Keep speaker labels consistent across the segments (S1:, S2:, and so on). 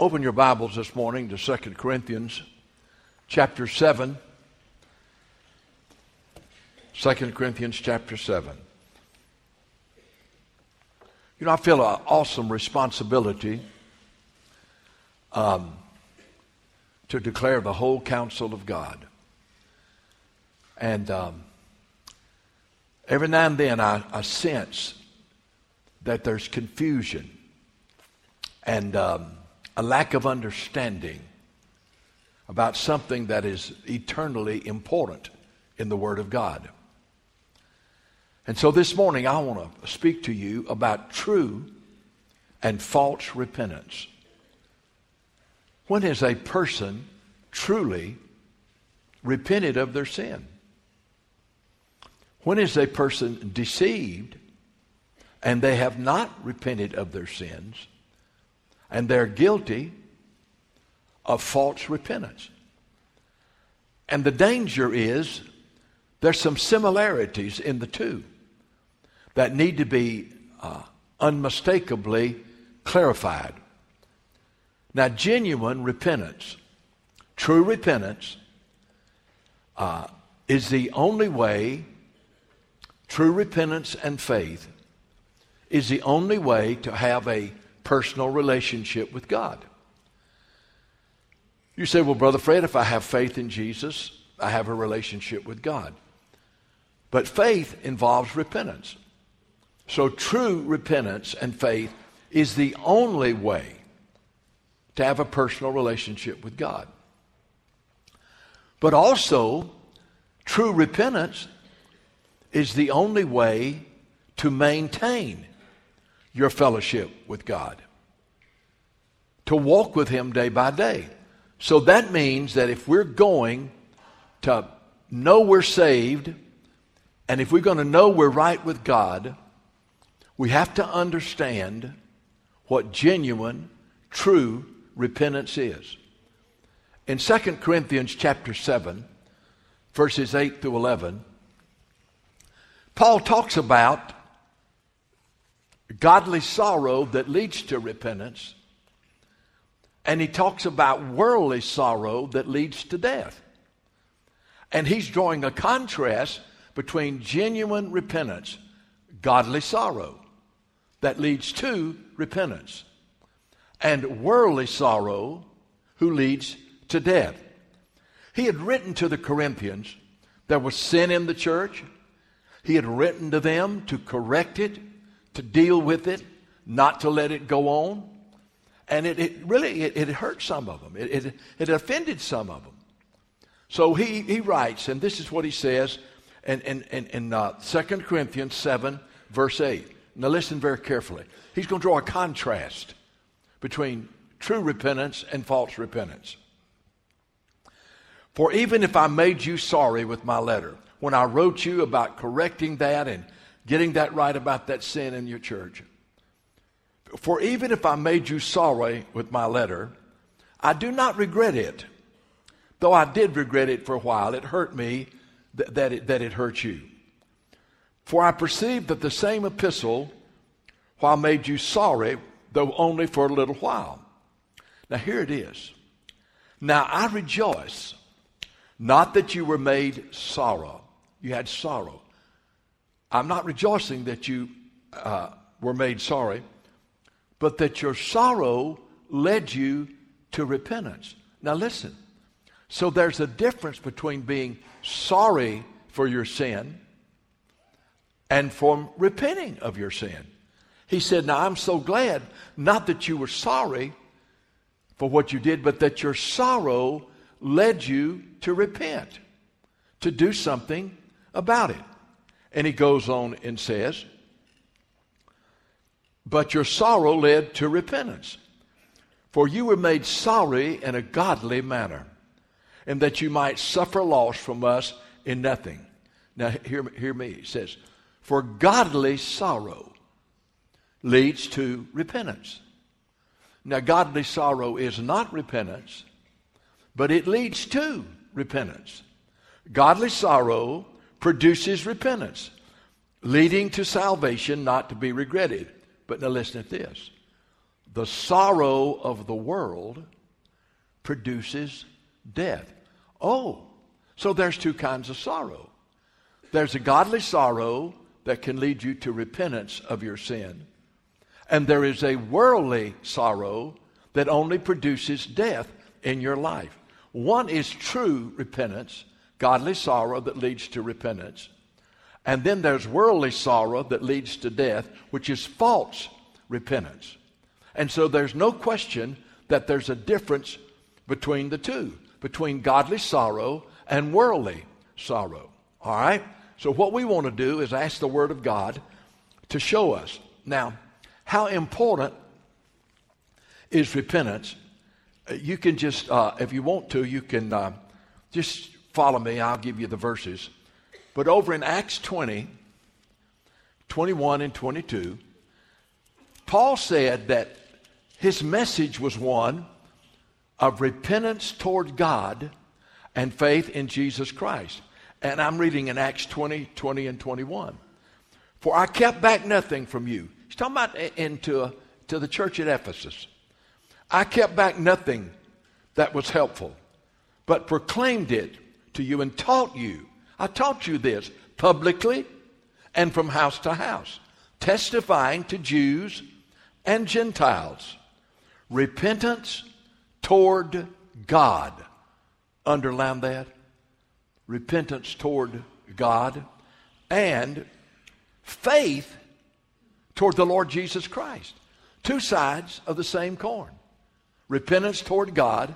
S1: open your Bibles this morning to 2 Corinthians chapter 7. 2 Corinthians chapter 7. You know, I feel an awesome responsibility um, to declare the whole counsel of God. And um, every now and then I, I, sense that there's confusion and um, a lack of understanding about something that is eternally important in the Word of God. And so this morning, I want to speak to you about true and false repentance. When is a person truly repented of their sin? When is a person deceived and they have not repented of their sins and they're guilty of false repentance? And the danger is there's some similarities in the two that need to be uh, unmistakably clarified. Now, genuine repentance, true repentance, uh, is the only way, true repentance and faith is the only way to have a personal relationship with God. You say, well, Brother Fred, if I have faith in Jesus, I have a relationship with God. But faith involves repentance. So true repentance and faith is the only way to have a personal relationship with God. But also, true repentance is the only way to maintain your fellowship with God, to walk with Him day by day. So that means that if we're going to know we're saved, and if we're going to know we're right with God, we have to understand what genuine, true repentance is. In 2 Corinthians chapter 7, verses 8 through 11, Paul talks about godly sorrow that leads to repentance, and he talks about worldly sorrow that leads to death. And he's drawing a contrast between genuine repentance, godly sorrow, that leads to repentance, and worldly sorrow who leads to death. He had written to the Corinthians there was sin in the church. He had written to them to correct it, to deal with it, not to let it go on. And it, it really it, it, hurt some of them. It, it, it offended some of them. So he, he writes, and this is what he says in, in, in, in uh, 2 Corinthians 7, verse 8. Now, listen very carefully. He's going to draw a contrast between true repentance and false repentance. For even if I made you sorry with my letter, when I wrote you about correcting that and getting that right about that sin in your church, for even if I made you sorry with my letter, I do not regret it. Though I did regret it for a while, it hurt me th- that, it, that it hurt you. For I perceive that the same epistle, while made you sorry, though only for a little while. Now here it is. Now I rejoice, not that you were made sorrow. You had sorrow. I'm not rejoicing that you uh, were made sorry, but that your sorrow led you to repentance. Now listen. So there's a difference between being sorry for your sin and from repenting of your sin. He said, Now I'm so glad, not that you were sorry for what you did, but that your sorrow led you to repent, to do something about it. And he goes on and says, But your sorrow led to repentance. For you were made sorry in a godly manner, and that you might suffer loss from us in nothing. Now, hear, hear me. He says, for godly sorrow leads to repentance. Now, godly sorrow is not repentance, but it leads to repentance. Godly sorrow produces repentance, leading to salvation not to be regretted. But now listen to this the sorrow of the world produces death. Oh, so there's two kinds of sorrow. There's a godly sorrow that can lead you to repentance of your sin. And there is a worldly sorrow that only produces death in your life. One is true repentance, godly sorrow that leads to repentance. And then there's worldly sorrow that leads to death, which is false repentance. And so there's no question that there's a difference between the two, between godly sorrow and worldly sorrow. All right? So what we want to do is ask the Word of God to show us. Now, how important is repentance? Uh, you can just, uh, if you want to, you can uh, just follow me. I'll give you the verses. But over in Acts 20, 21 and 22, Paul said that his message was one of repentance toward God and faith in Jesus Christ. And I'm reading in Acts 20, 20, and 21. For I kept back nothing from you. He's talking about into to the church at Ephesus. I kept back nothing that was helpful, but proclaimed it to you and taught you. I taught you this publicly and from house to house, testifying to Jews and Gentiles repentance toward God. Underline that repentance toward God, and faith toward the Lord Jesus Christ. Two sides of the same coin repentance toward God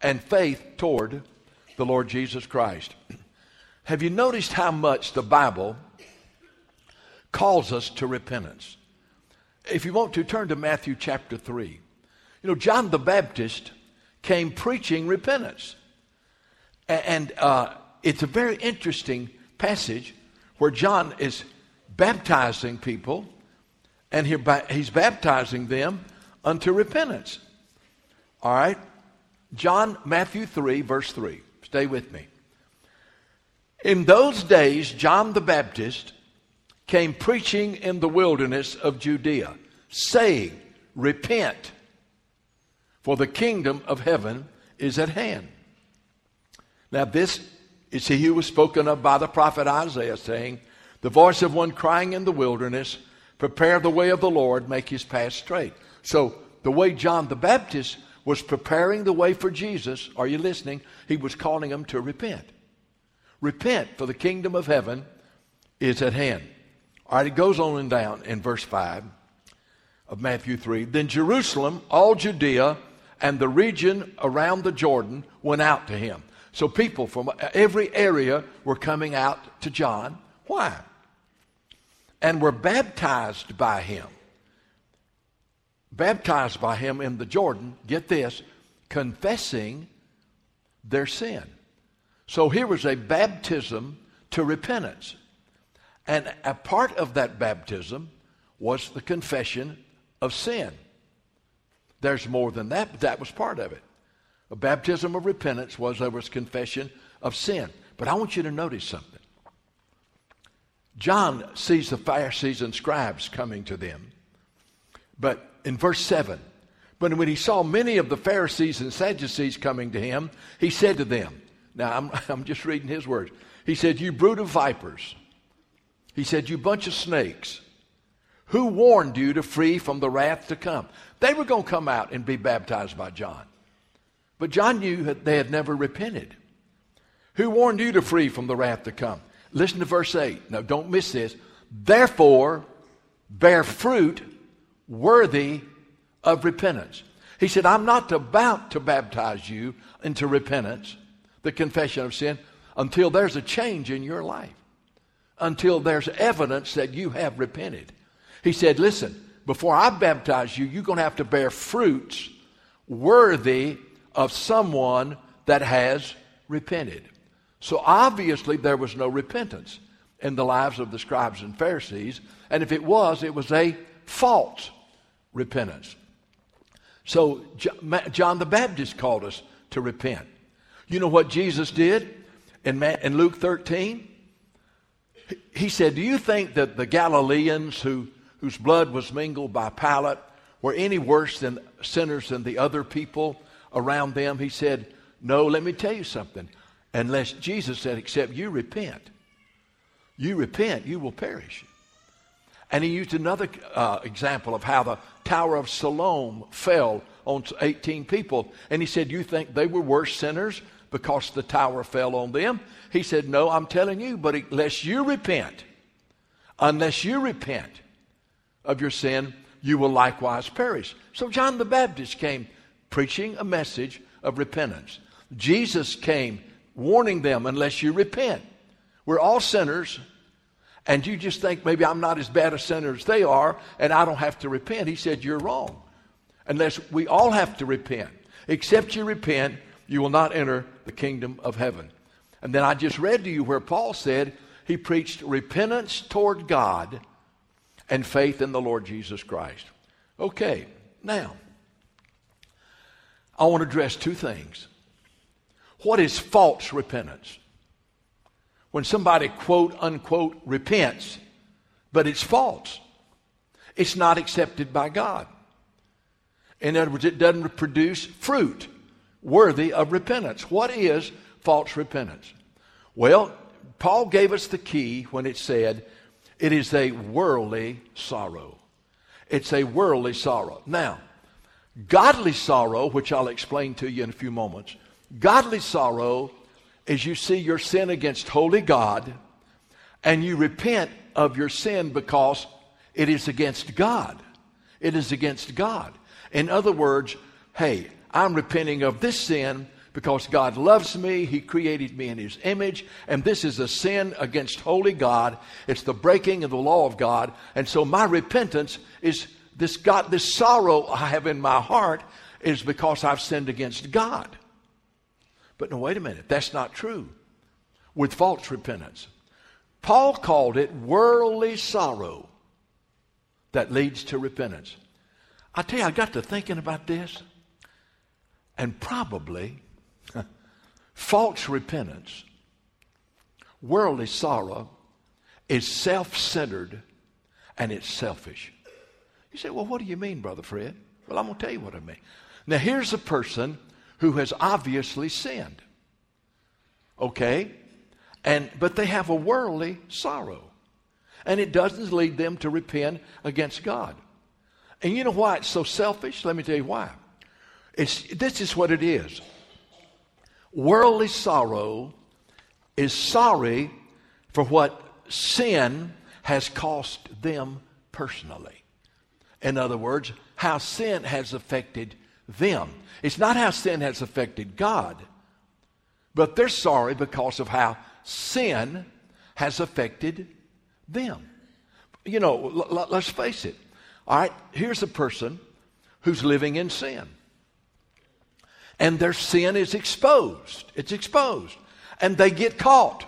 S1: and faith toward the Lord Jesus Christ. Have you noticed how much the Bible calls us to repentance? If you want to, turn to Matthew chapter 3. You know, John the Baptist came preaching repentance. And uh, it's a very interesting passage where John is baptizing people, and he's baptizing them unto repentance. All right? John, Matthew 3, verse 3. Stay with me. In those days, John the Baptist came preaching in the wilderness of Judea, saying, Repent, for the kingdom of heaven is at hand. Now, this is he who was spoken of by the prophet Isaiah, saying, The voice of one crying in the wilderness, Prepare the way of the Lord, make his path straight. So, the way John the Baptist was preparing the way for Jesus, are you listening? He was calling them to repent. Repent, for the kingdom of heaven is at hand. All right, it goes on and down in verse 5 of Matthew 3. Then Jerusalem, all Judea, and the region around the Jordan went out to him. So people from every area were coming out to John. Why? And were baptized by him. Baptized by him in the Jordan, get this, confessing their sin. So here was a baptism to repentance. And a part of that baptism was the confession of sin. There's more than that, but that was part of it. A baptism of repentance was there was confession of sin. But I want you to notice something. John sees the Pharisees and scribes coming to them. But in verse 7, but when he saw many of the Pharisees and Sadducees coming to him, he said to them, Now I'm, I'm just reading his words. He said, You brood of vipers. He said, You bunch of snakes. Who warned you to flee from the wrath to come? They were going to come out and be baptized by John. But John knew that they had never repented. Who warned you to flee from the wrath to come? Listen to verse 8. Now, don't miss this. Therefore, bear fruit worthy of repentance. He said, I'm not about to baptize you into repentance, the confession of sin, until there's a change in your life, until there's evidence that you have repented. He said, Listen, before I baptize you, you're going to have to bear fruits worthy of someone that has repented. So obviously, there was no repentance in the lives of the scribes and Pharisees. And if it was, it was a false repentance. So John the Baptist called us to repent. You know what Jesus did in, Luke 13? He said, Do you think that the Galileans who, whose blood was mingled by Pilate were any worse than sinners than the other people around them? He said, No, let me tell you something. Unless Jesus said, Except you repent, you repent, you will perish. And he used another uh, example of how the Tower of Siloam fell on 18 people. And he said, You think they were worse sinners because the tower fell on them? He said, No, I'm telling you, but unless you repent, unless you repent of your sin, you will likewise perish. So John the Baptist came preaching a message of repentance. Jesus came warning them, unless you repent. We're all sinners, and you just think maybe I'm not as bad a sinner as they are, and I don't have to repent. He said, You're wrong. Unless we all have to repent. Except you repent, you will not enter the kingdom of heaven. And then I just read to you where Paul said he preached repentance toward God and faith in the Lord Jesus Christ. Okay, now, I want to address two things. What is false repentance? When somebody, quote unquote, repents, but it's false, it's not accepted by God. In other words, it doesn't produce fruit worthy of repentance. What is false repentance? Well, Paul gave us the key when it said, it is a worldly sorrow. It's a worldly sorrow. Now, godly sorrow, which I'll explain to you in a few moments, godly sorrow is you see your sin against holy God and you repent of your sin because it is against God. It is against God. In other words, hey, I'm repenting of this sin because God loves me. He created me in His image. And this is a sin against holy God. It's the breaking of the law of God. And so my repentance is this God, this sorrow I have in my heart is because I've sinned against God. But no, wait a minute. That's not true with false repentance. Paul called it worldly sorrow that leads to repentance. I tell you, I got to thinking about this, and probably false repentance, worldly sorrow, is self centered and it's selfish. You say, well, what do you mean, Brother Fred? Well, I'm going to tell you what I mean. Now, here's a person who has obviously sinned. Okay? And, but they have a worldly sorrow. And it doesn't lead them to repent against God. And you know why it's so selfish? Let me tell you why. It's, this is what it is worldly sorrow is sorry for what sin has cost them personally. In other words, how sin has affected them. It's not how sin has affected God, but they're sorry because of how sin has affected them. You know, l- l- let's face it. All right, here's a person who's living in sin. And their sin is exposed. It's exposed. And they get caught.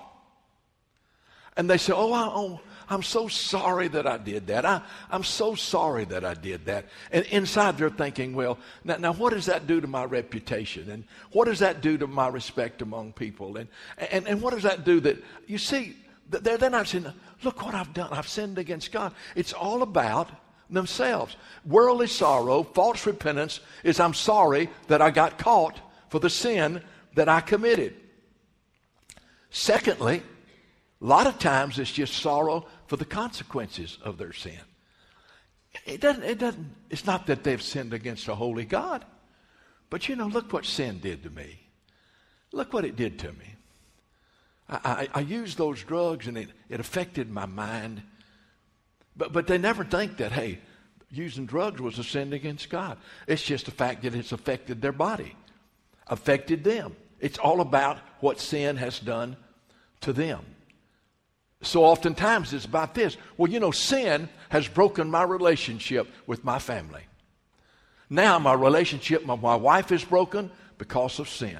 S1: And they say, Oh, I, oh I'm so sorry that I did that. I, I'm so sorry that I did that. And inside they're thinking, well, now, now what does that do to my reputation? And what does that do to my respect among people? And, and, and what does that do that, you see, they're, they're not saying, look what I've done. I've sinned against God. It's all about themselves. Worldly sorrow, false repentance is I'm sorry that I got caught for the sin that I committed. Secondly, a lot of times it's just sorrow for the consequences of their sin. It doesn't, it doesn't, it's not that they've sinned against a holy God, but you know, look what sin did to me. Look what it did to me. I, I, I used those drugs and it, it affected my mind. But, but they never think that, hey, using drugs was a sin against God. It's just the fact that it's affected their body, affected them. It's all about what sin has done to them. So oftentimes it's about this. Well, you know, sin has broken my relationship with my family. Now my relationship with my wife is broken because of sin.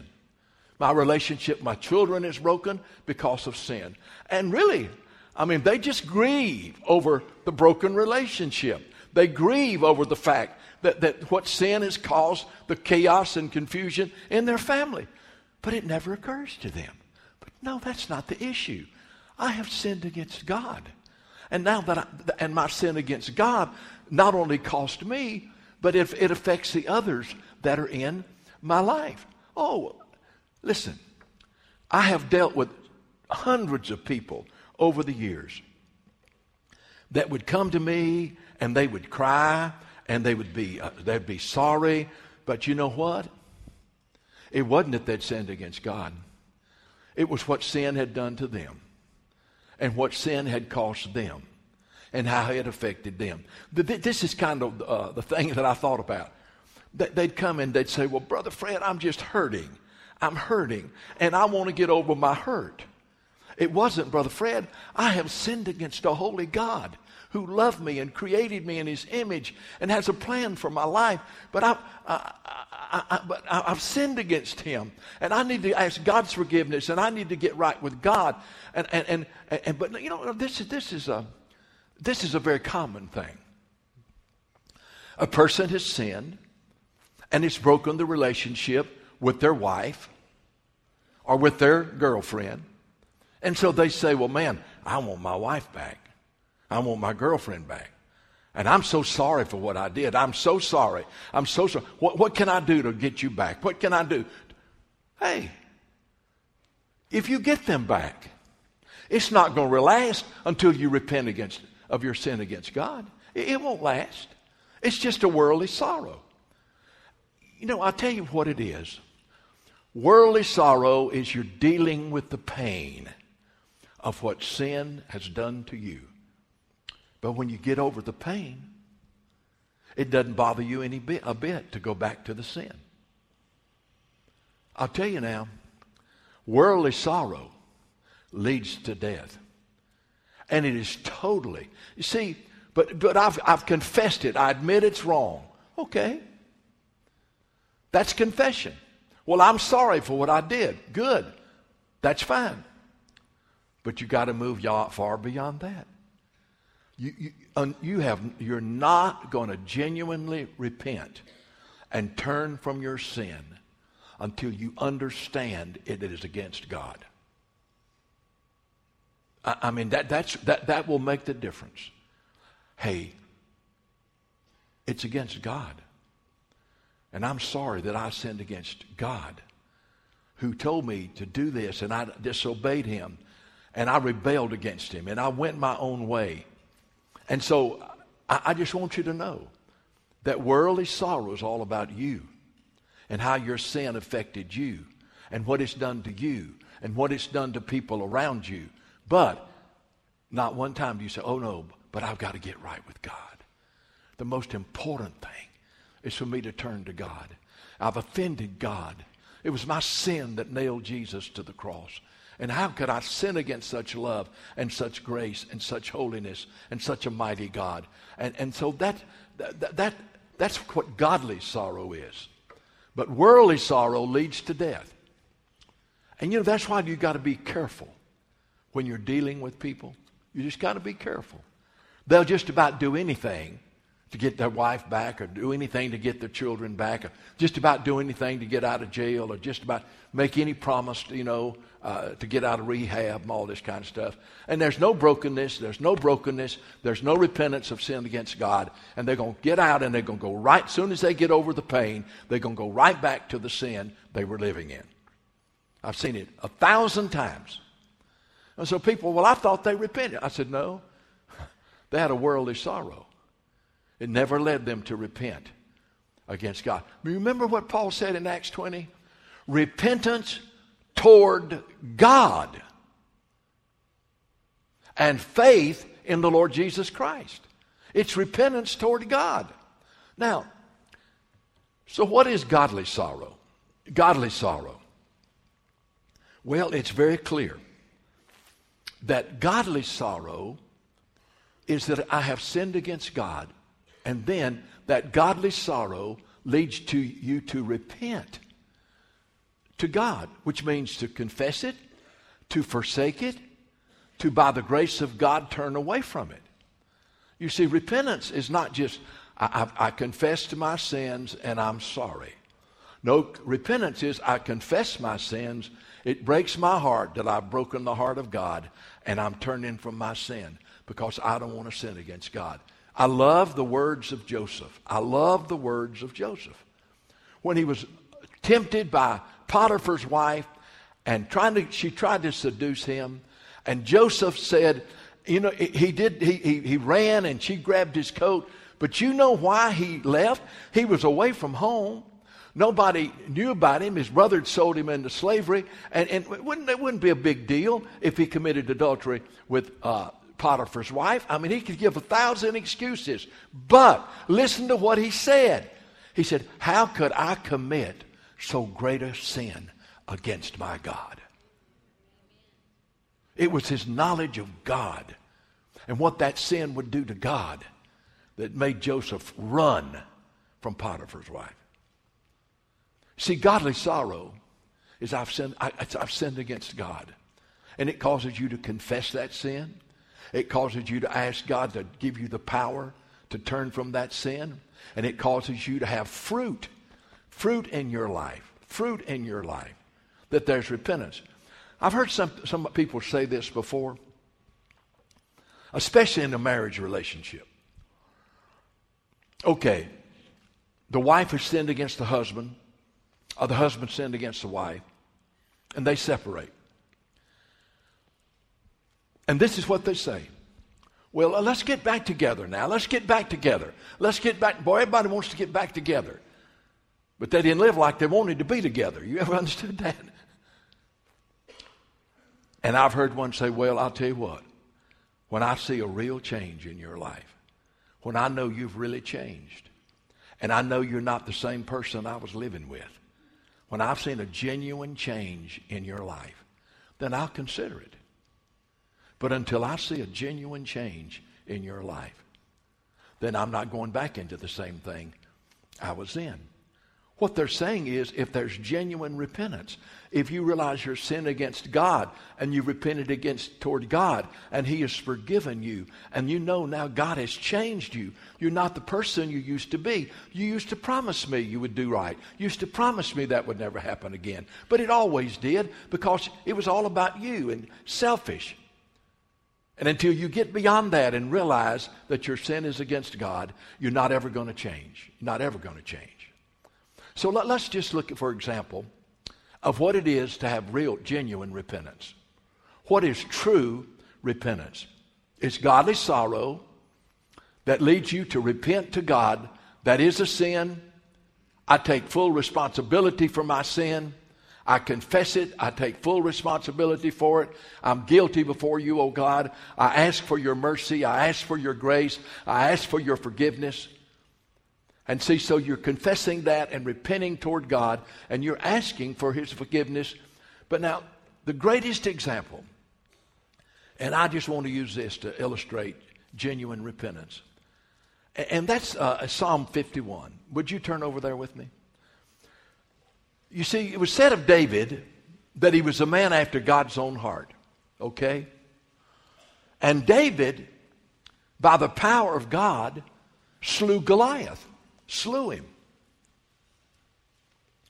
S1: My relationship with my children is broken because of sin. And really, I mean, they just grieve over the broken relationship. They grieve over the fact that, that what sin has caused the chaos and confusion in their family. But it never occurs to them. But no, that's not the issue. I have sinned against God. And now that I, and my sin against God not only cost me, but if it affects the others that are in my life. Oh, listen, I have dealt with hundreds of people over the years that would come to me and they would cry and they would be uh, they'd be sorry, but you know what? It wasn't that they'd sinned against God. It was what sin had done to them and what sin had cost them and how it affected them. This is kind of uh, the thing that I thought about. They'd come and they'd say, Well, Brother Fred, I'm just hurting. I'm hurting, and I want to get over my hurt. It wasn't, Brother Fred, I have sinned against a holy God who loved me and created me in his image and has a plan for my life. But I've, I, I, I, but I've sinned against him. And I need to ask God's forgiveness and I need to get right with God. And, and, and, and but, you know, this is, this, is a, this is a very common thing. A person has sinned and it's broken the relationship with their wife or with their girlfriend. And so they say, well, man, I want my wife back. I want my girlfriend back. And I'm so sorry for what I did. I'm so sorry. I'm so sorry. What, what can I do to get you back? What can I do? Hey, if you get them back, it's not going to last until you repent against, of your sin against God. It, it won't last. It's just a worldly sorrow. You know, I'll tell you what it is. Worldly sorrow is you're dealing with the pain of what sin has done to you. But when you get over the pain, it doesn't bother you any bit, a bit to go back to the sin. I'll tell you now, worldly sorrow leads to death. And it is totally, you see, but, but I've, I've confessed it. I admit it's wrong. Okay. That's confession. Well, I'm sorry for what I did. Good. That's fine. But you got to move far beyond that. You, you, you have, you're not going to genuinely repent and turn from your sin until you understand it is against God. I, I mean, that, that's, that, that will make the difference. Hey, it's against God. And I'm sorry that I sinned against God who told me to do this and I disobeyed him and I rebelled against him and I went my own way. And so I, I just want you to know that worldly sorrow is all about you and how your sin affected you and what it's done to you and what it's done to people around you. But not one time do you say, oh no, but I've got to get right with God. The most important thing is for me to turn to God. I've offended God. It was my sin that nailed Jesus to the cross. And how could I sin against such love and such grace and such holiness and such a mighty God? And, and so that, that, that, that's what godly sorrow is. But worldly sorrow leads to death. And you know, that's why you got to be careful when you're dealing with people. You just got to be careful. They'll just about do anything to get their wife back or do anything to get their children back or just about do anything to get out of jail or just about make any promise, you know, uh, to get out of rehab and all this kind of stuff. And there's no brokenness, there's no brokenness, there's no repentance of sin against God. And they're going to get out and they're going to go right, as soon as they get over the pain, they're going to go right back to the sin they were living in. I've seen it a thousand times. And so people, well, I thought they repented. I said, no, they had a worldly sorrow. It never led them to repent against God. Remember what Paul said in Acts 20? Repentance toward God and faith in the Lord Jesus Christ. It's repentance toward God. Now, so what is godly sorrow? Godly sorrow. Well, it's very clear that godly sorrow is that I have sinned against God and then that godly sorrow leads to you to repent to God, which means to confess it, to forsake it, to by the grace of God turn away from it. You see, repentance is not just, I, I, I confess to my sins and I'm sorry. No, repentance is I confess my sins. It breaks my heart that I've broken the heart of God and I'm turning from my sin because I don't want to sin against God. I love the words of Joseph. I love the words of Joseph. When he was tempted by Potiphar's wife and trying to, she tried to seduce him, and Joseph said, you know, he did, he, he, he ran and she grabbed his coat. But you know why he left? He was away from home. Nobody knew about him. His brother had sold him into slavery. And, and it, wouldn't, it wouldn't be a big deal if he committed adultery with uh, Potiphar's wife. I mean, he could give a thousand excuses. But listen to what he said. He said, How could I commit so great a sin against my God? It was his knowledge of God and what that sin would do to God that made Joseph run from Potiphar's wife. See, godly sorrow is I've sinned, I, I've sinned against God. And it causes you to confess that sin. It causes you to ask God to give you the power to turn from that sin. And it causes you to have fruit, fruit in your life, fruit in your life, that there's repentance. I've heard some, some people say this before, especially in a marriage relationship. Okay, the wife has sinned against the husband, or the husband sinned against the wife, and they separate. And this is what they say. Well, uh, let's get back together now. Let's get back together. Let's get back. Boy, everybody wants to get back together. But they didn't live like they wanted to be together. You ever understood that? And I've heard one say, Well, I'll tell you what, when I see a real change in your life, when I know you've really changed, and I know you're not the same person I was living with, when I've seen a genuine change in your life, then I'll consider it. But until I see a genuine change in your life, then I'm not going back into the same thing I was in. What they're saying is if there's genuine repentance, if you realize your sin against God and you repented against toward God and He has forgiven you and you know now God has changed you. You're not the person you used to be. You used to promise me you would do right. You used to promise me that would never happen again. But it always did because it was all about you and selfish. And until you get beyond that and realize that your sin is against God, you're not ever going to change. Not ever going to change. So let, us just look at, for example, of what it is to have real, genuine repentance. What is true repentance? It's godly sorrow that leads you to repent to God. That is a sin. I take full responsibility for my sin. I confess it. I take full responsibility for it. I'm guilty before you, O oh God. I ask for your mercy. I ask for your grace. I ask for your forgiveness. And see, so you're confessing that and repenting toward God, and you're asking for His forgiveness. But now, the greatest example, and I just want to use this to illustrate genuine repentance, and that's uh, Psalm 51. Would you turn over there with me? You see, it was said of David that he was a man after God's own heart, okay? And David, by the power of God, slew Goliath slew him.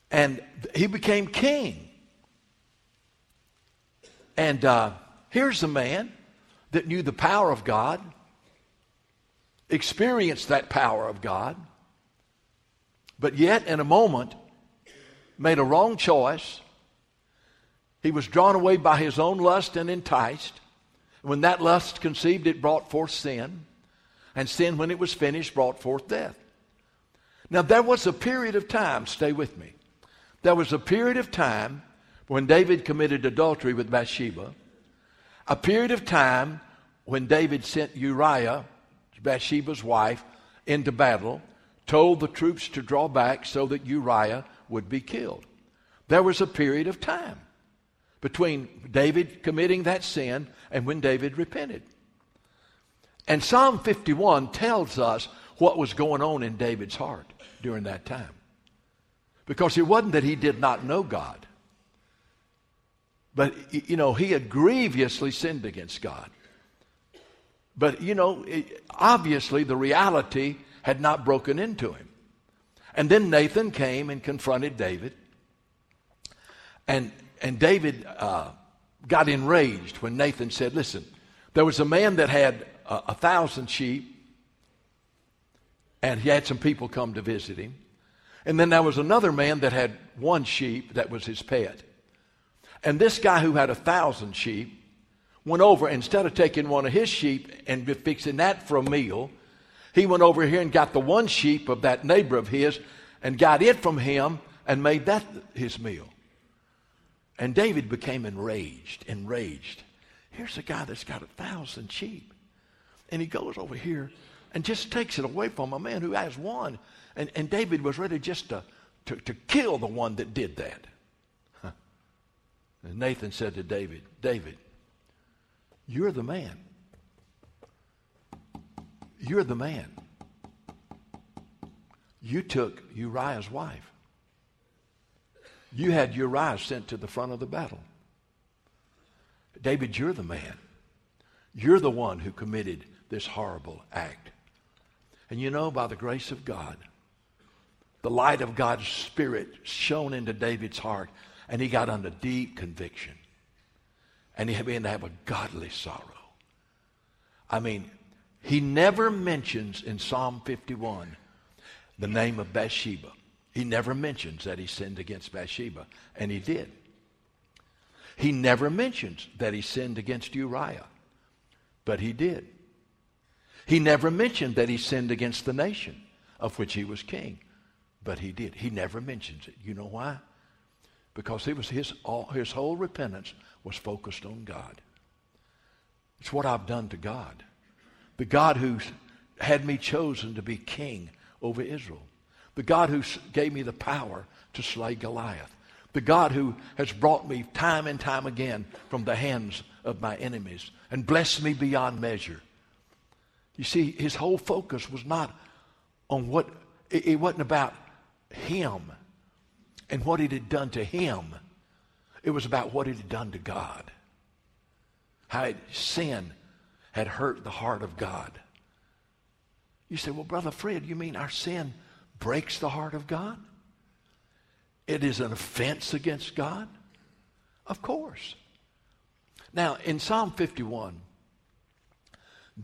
S1: And he became king. And uh, here's a man that knew the power of God, experienced that power of God, but yet in a moment made a wrong choice. He was drawn away by his own lust and enticed. When that lust conceived, it brought forth sin. And sin, when it was finished, brought forth death. Now, there was a period of time, stay with me. There was a period of time when David committed adultery with Bathsheba, a period of time when David sent Uriah, Bathsheba's wife, into battle, told the troops to draw back so that Uriah would be killed. There was a period of time between David committing that sin and when David repented. And Psalm 51 tells us what was going on in David's heart during that time. Because it wasn't that he did not know God, but, you know, he had grievously sinned against God. But, you know, obviously the reality had not broken into him. And then Nathan came and confronted David. And, and David uh, got enraged when Nathan said, Listen, there was a man that had a, a thousand sheep and he had some people come to visit him. And then there was another man that had one sheep that was his pet. And this guy who had a thousand sheep went over, instead of taking one of his sheep and fixing that for a meal, he went over here and got the one sheep of that neighbor of his and got it from him and made that his meal. And David became enraged, enraged. Here's a guy that's got a thousand sheep. And he goes over here and just takes it away from a man who has one. And, and David was ready just to, to, to kill the one that did that. And Nathan said to David, David, you're the man. You're the man. You took Uriah's wife. You had Uriah sent to the front of the battle. David, you're the man. You're the one who committed this horrible act. And you know, by the grace of God, the light of God's Spirit shone into David's heart, and he got under deep conviction. And he began to have a godly sorrow. I mean, he never mentions in Psalm 51 the name of Bathsheba. He never mentions that he sinned against Bathsheba, and he did. He never mentions that he sinned against Uriah, but he did. He never mentioned that he sinned against the nation of which he was king, but he did. He never mentions it. You know why? Because it was his, all, his whole repentance was focused on God. It's what I've done to God. The God who had me chosen to be king over Israel. The God who gave me the power to slay Goliath. The God who has brought me time and time again from the hands of my enemies and blessed me beyond measure. You see, his whole focus was not on what, it, wasn't about him and what it had done to him. It was about what it had done to God. How it, sin had hurt the heart of God. You say, well, Brother Fred, you mean our sin breaks the heart of God? It is an offense against God? Of course. Now, in Psalm 51,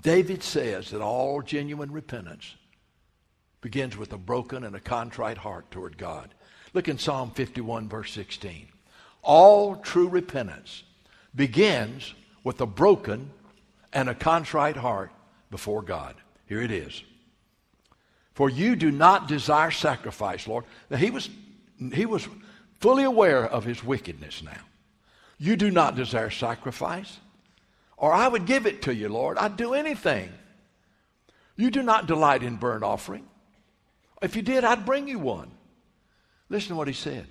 S1: David says that all genuine repentance begins with a broken and a contrite heart toward God. Look in Psalm 51, verse 16. All true repentance begins with a broken and a contrite heart before God. Here it is. For you do not desire sacrifice, Lord. Now, he was, he was fully aware of his wickedness now. You do not desire sacrifice, or I would give it to you, Lord. I'd do anything. You do not delight in burnt offering. If you did, I'd bring you one. Listen to what he said.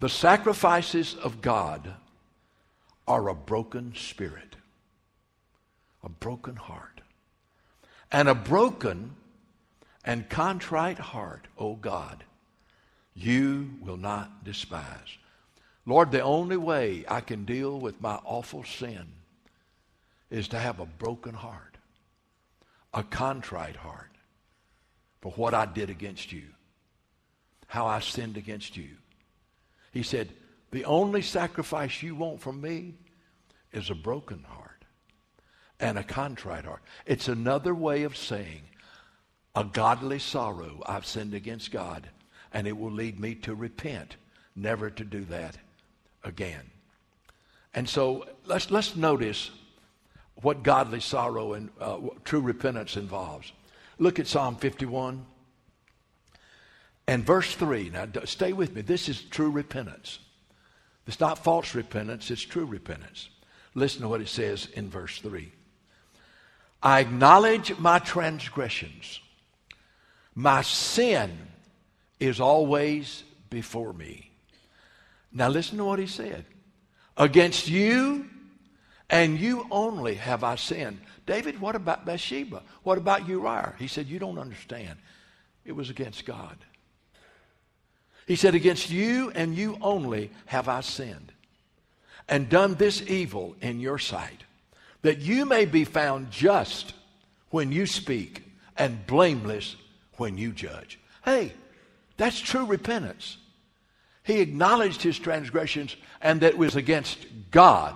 S1: The sacrifices of God are a broken spirit, a broken heart, and a broken and contrite heart, O God, you will not despise. Lord, the only way I can deal with my awful sin is to have a broken heart, a contrite heart for what I did against you, how I sinned against you. He said, The only sacrifice you want from me is a broken heart and a contrite heart. It's another way of saying, a godly sorrow. I've sinned against God, and it will lead me to repent, never to do that again. And so let's, let's notice what godly sorrow and uh, true repentance involves. Look at Psalm 51 and verse 3. Now, stay with me. This is true repentance. It's not false repentance, it's true repentance. Listen to what it says in verse 3. I acknowledge my transgressions my sin is always before me. Now listen to what he said. Against you and you only have I sinned. David, what about Bathsheba? What about Uriah? He said, You don't understand. It was against God. He said, Against you and you only have I sinned and done this evil in your sight, that you may be found just when you speak and blameless when you judge. Hey, that's true repentance. He acknowledged his transgressions and that it was against God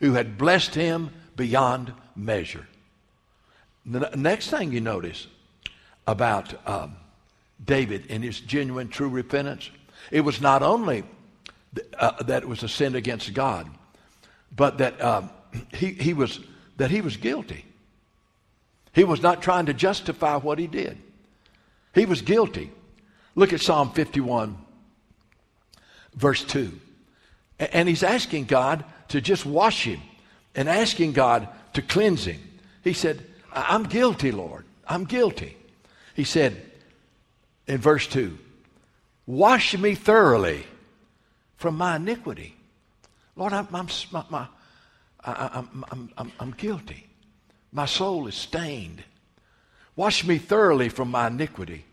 S1: who had blessed him beyond measure. The next thing you notice, about um, David and his genuine, true repentance. It was not only th- uh, that it was a sin against God, but that um, he, he was that he was guilty. He was not trying to justify what he did. He was guilty. Look at Psalm 51, verse 2. And he's asking God to just wash him and asking God to cleanse him. He said, I'm guilty, Lord. I'm guilty. He said in verse 2, Wash me thoroughly from my iniquity. Lord, I'm, I'm, my, I'm, I'm, I'm, I'm guilty. My soul is stained. Wash me thoroughly from my iniquity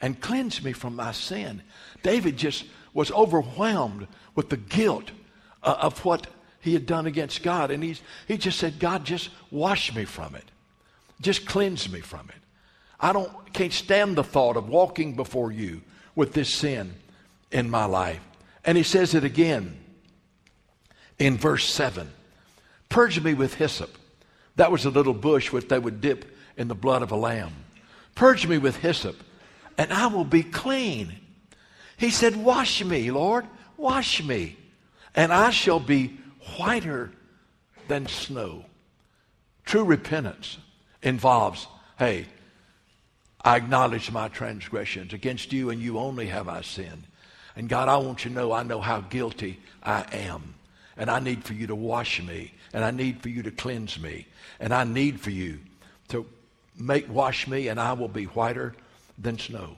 S1: and cleanse me from my sin. David just was overwhelmed with the guilt uh, of what he had done against God. And he's, he just said, God, just wash me from it. Just cleanse me from it. I don't, can't stand the thought of walking before you with this sin in my life. And he says it again in verse 7 Purge me with hyssop. That was a little bush which they would dip in the blood of a lamb. Purge me with hyssop, and I will be clean. He said, Wash me, Lord, wash me, and I shall be whiter than snow. True repentance involves, hey, I acknowledge my transgressions. Against you and you only have I sinned. And God, I want you to know I know how guilty I am. And I need for you to wash me. And I need for you to cleanse me. And I need for you to make wash me and I will be whiter than snow.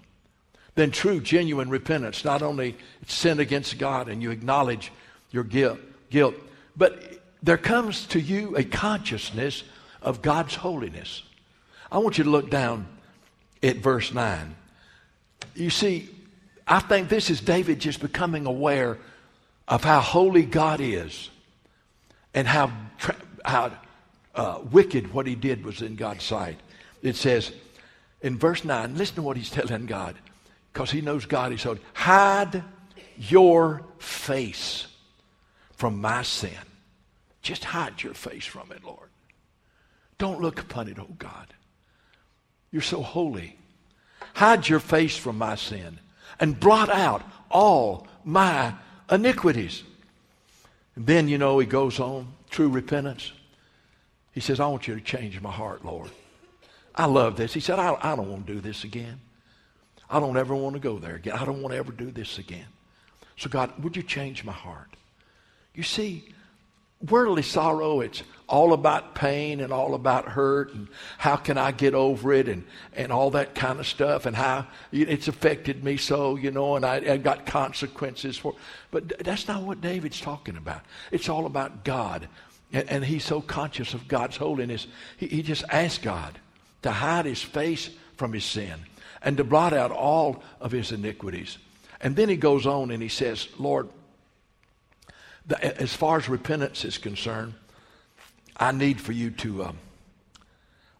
S1: Then true, genuine repentance, not only sin against God and you acknowledge your guilt, guilt, but there comes to you a consciousness of God's holiness. I want you to look down at verse 9. You see, I think this is David just becoming aware of how holy God is and how, how uh, wicked what he did was in God's sight. It says in verse 9, listen to what he's telling God because he knows God is holy. Hide your face from my sin. Just hide your face from it, Lord. Don't look upon it, oh God. You're so holy. Hide your face from my sin and blot out all my iniquities. And then, you know, he goes on, true repentance. He says, I want you to change my heart, Lord. I love this. He said, I, I don't want to do this again. I don't ever want to go there again. I don't want to ever do this again. So, God, would you change my heart? You see, worldly sorrow, it's all about pain and all about hurt and how can I get over it and, and all that kind of stuff and how it's affected me so, you know, and I, I got consequences for But that's not what David's talking about. It's all about God. And, and he's so conscious of God's holiness, he, he just asked God to hide his face from his sin and to blot out all of his iniquities. And then he goes on and he says, Lord, as far as repentance is concerned, I need for you to um,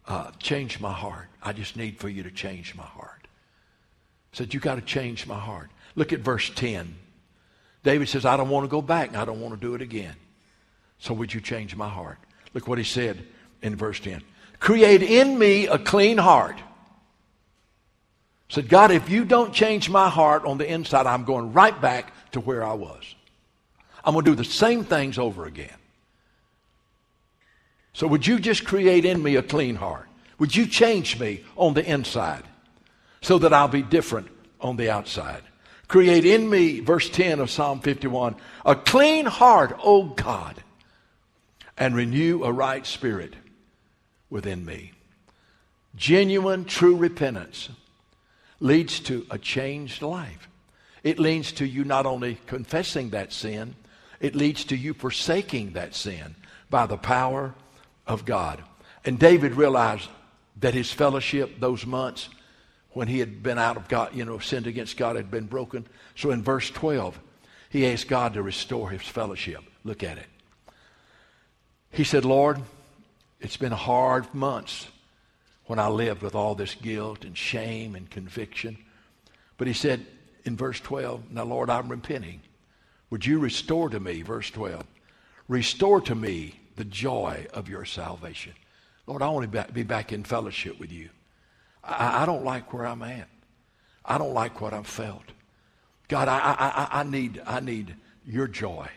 S1: uh, change my heart. I just need for you to change my heart. Said, You got to change my heart. Look at verse 10. David says, I don't want to go back. I don't want to do it again. So would you change my heart? Look what he said in verse 10. Create in me a clean heart. Said, God, if you don't change my heart on the inside, I'm going right back to where I was. I'm going to do the same things over again. So, would you just create in me a clean heart? Would you change me on the inside so that I'll be different on the outside? Create in me, verse 10 of Psalm 51, a clean heart, O God, and renew a right spirit within me. Genuine, true repentance leads to a changed life. It leads to you not only confessing that sin, it leads to you forsaking that sin by the power of God. And David realized that his fellowship those months when he had been out of God, you know, sinned against God had been broken. So in verse 12, he asked God to restore his fellowship. Look at it. He said, Lord, it's been hard months when I lived with all this guilt and shame and conviction. But he said in verse 12, Now, Lord, I'm repenting. Would you restore to me, verse 12, restore to me the joy of your salvation? Lord, I want to be back in fellowship with you. I, I don't like where I'm at. I don't like what I've felt. God, I, I, I, need, I need your joy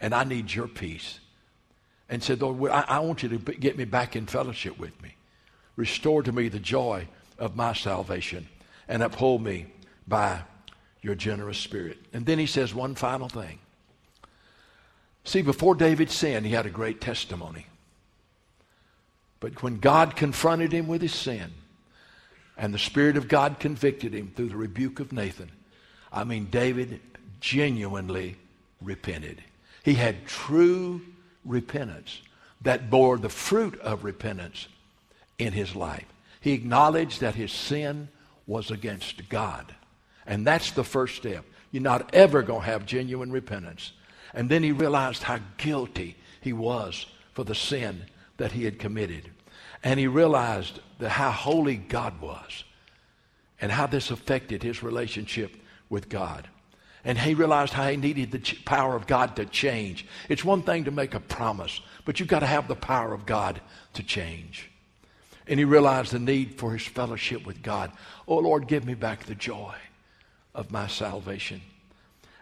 S1: and I need your peace. And said, Lord, I, I want you to get me back in fellowship with me. Restore to me the joy of my salvation and uphold me by your generous spirit. And then he says one final thing. See, before David sinned, he had a great testimony. But when God confronted him with his sin, and the Spirit of God convicted him through the rebuke of Nathan, I mean, David genuinely repented. He had true repentance that bore the fruit of repentance in his life. He acknowledged that his sin was against God. And that's the first step. You're not ever going to have genuine repentance. And then he realized how guilty he was for the sin that he had committed. And he realized how holy God was and how this affected his relationship with God. And he realized how he needed the power of God to change. It's one thing to make a promise, but you've got to have the power of God to change. And he realized the need for his fellowship with God. Oh, Lord, give me back the joy of my salvation.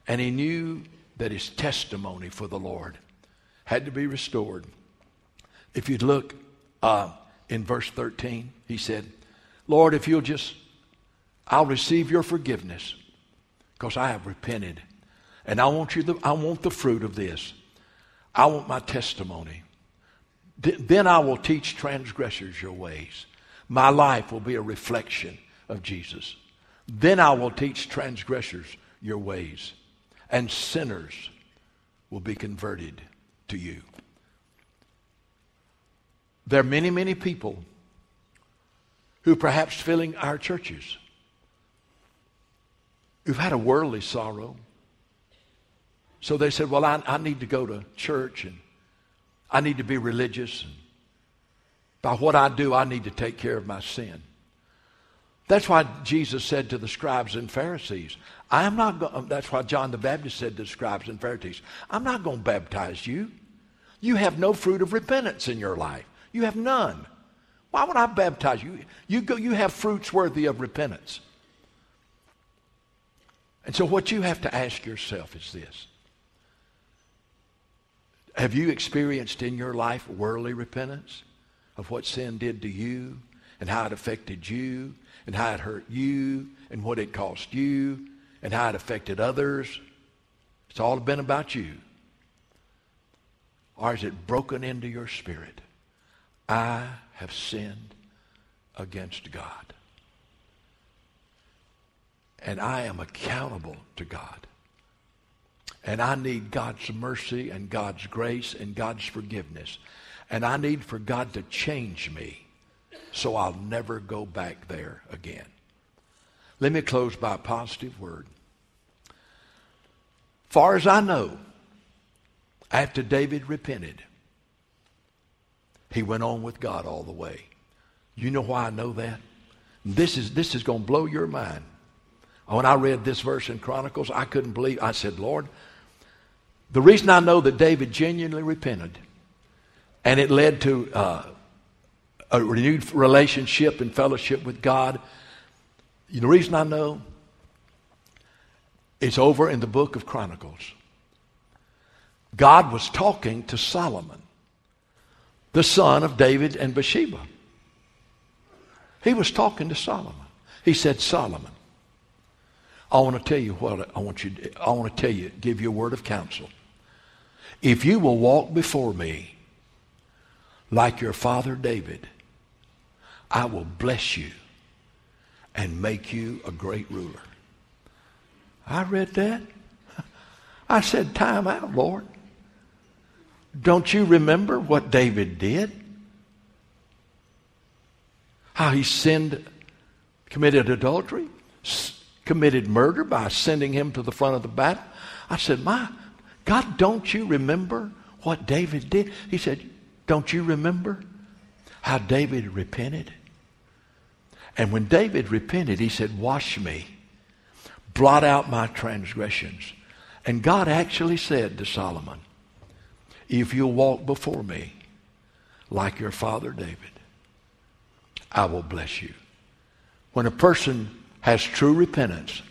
S1: And he knew that his testimony for the Lord had to be restored. If you'd look uh, in verse 13, he said, Lord, if you'll just, I'll receive your forgiveness because I have repented. And I want you I want the fruit of this. I want my testimony. then I will teach transgressors your ways. My life will be a reflection of Jesus. Then I will teach transgressors your ways, and sinners will be converted to you. There are many, many people who perhaps filling our churches who've had a worldly sorrow. So they said, Well, I, I need to go to church and I need to be religious. And by what I do, I need to take care of my sin. That's why Jesus said to the scribes and Pharisees, I am not going, um, that's why John the Baptist said to the scribes and Pharisees, I'm not going to baptize you. You have no fruit of repentance in your life. You have none. Why would I baptize you? You, go, you have fruits worthy of repentance. And so, what you have to ask yourself is this Have you experienced in your life worldly repentance of what sin did to you and how it affected you and how it hurt you and what it cost you and how it affected others? It's all been about you. Or is it broken into your spirit? I have sinned against God and I am accountable to God. And I need God's mercy and God's grace and God's forgiveness. And I need for God to change me so I'll never go back there again. Let me close by a positive word. Far as I know, after David repented, he went on with God all the way. You know why I know that? This is, this is going to blow your mind. When I read this verse in Chronicles, I couldn't believe. I said, Lord, the reason I know that David genuinely repented and it led to uh, a renewed relationship and fellowship with God, the reason I know it's over in the book of Chronicles. God was talking to Solomon, the son of David and Bathsheba. He was talking to Solomon. He said, Solomon, I want to tell you what I want you. I want to tell you, give you a word of counsel. If you will walk before me like your father David, I will bless you and make you a great ruler. I read that. I said, Time out, Lord. Don't you remember what David did? How he sinned, committed adultery, committed murder by sending him to the front of the battle. I said, My God, don't you remember what David did? He said, Don't you remember how David repented? And when David repented, he said, Wash me, blot out my transgressions. And God actually said to Solomon, If you'll walk before me like your father David, I will bless you. When a person has true repentance,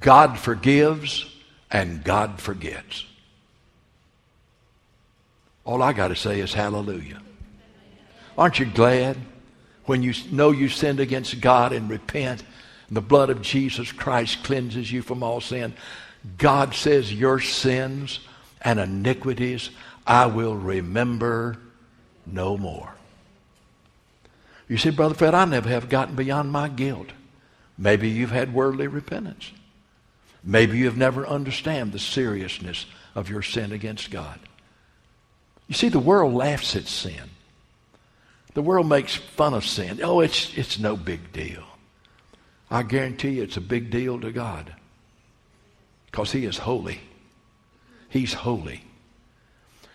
S1: God forgives and God forgets. All I got to say is hallelujah. Aren't you glad when you know you sinned against God and repent? The blood of Jesus Christ cleanses you from all sin. God says, Your sins and iniquities I will remember no more. You see, Brother Fred, I never have gotten beyond my guilt. Maybe you've had worldly repentance. Maybe you've never understand the seriousness of your sin against God. You see, the world laughs at sin. The world makes fun of sin. Oh, it's, it's no big deal. I guarantee you it's a big deal to God because He is holy. He's holy.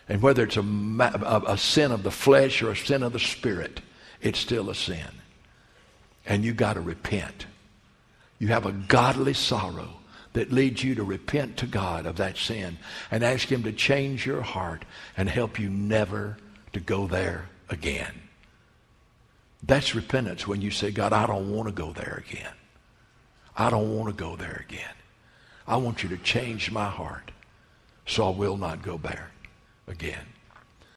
S1: And whether it's a, a, a, sin of the flesh or a sin of the spirit, it's still a sin. And you got to repent. You have a godly sorrow that leads you to repent to God of that sin and ask Him to change your heart and help you never to go there again. That's repentance when you say, God, I don't want to go there again. I don't want to go there again. I want you to change my heart so I will not go there again.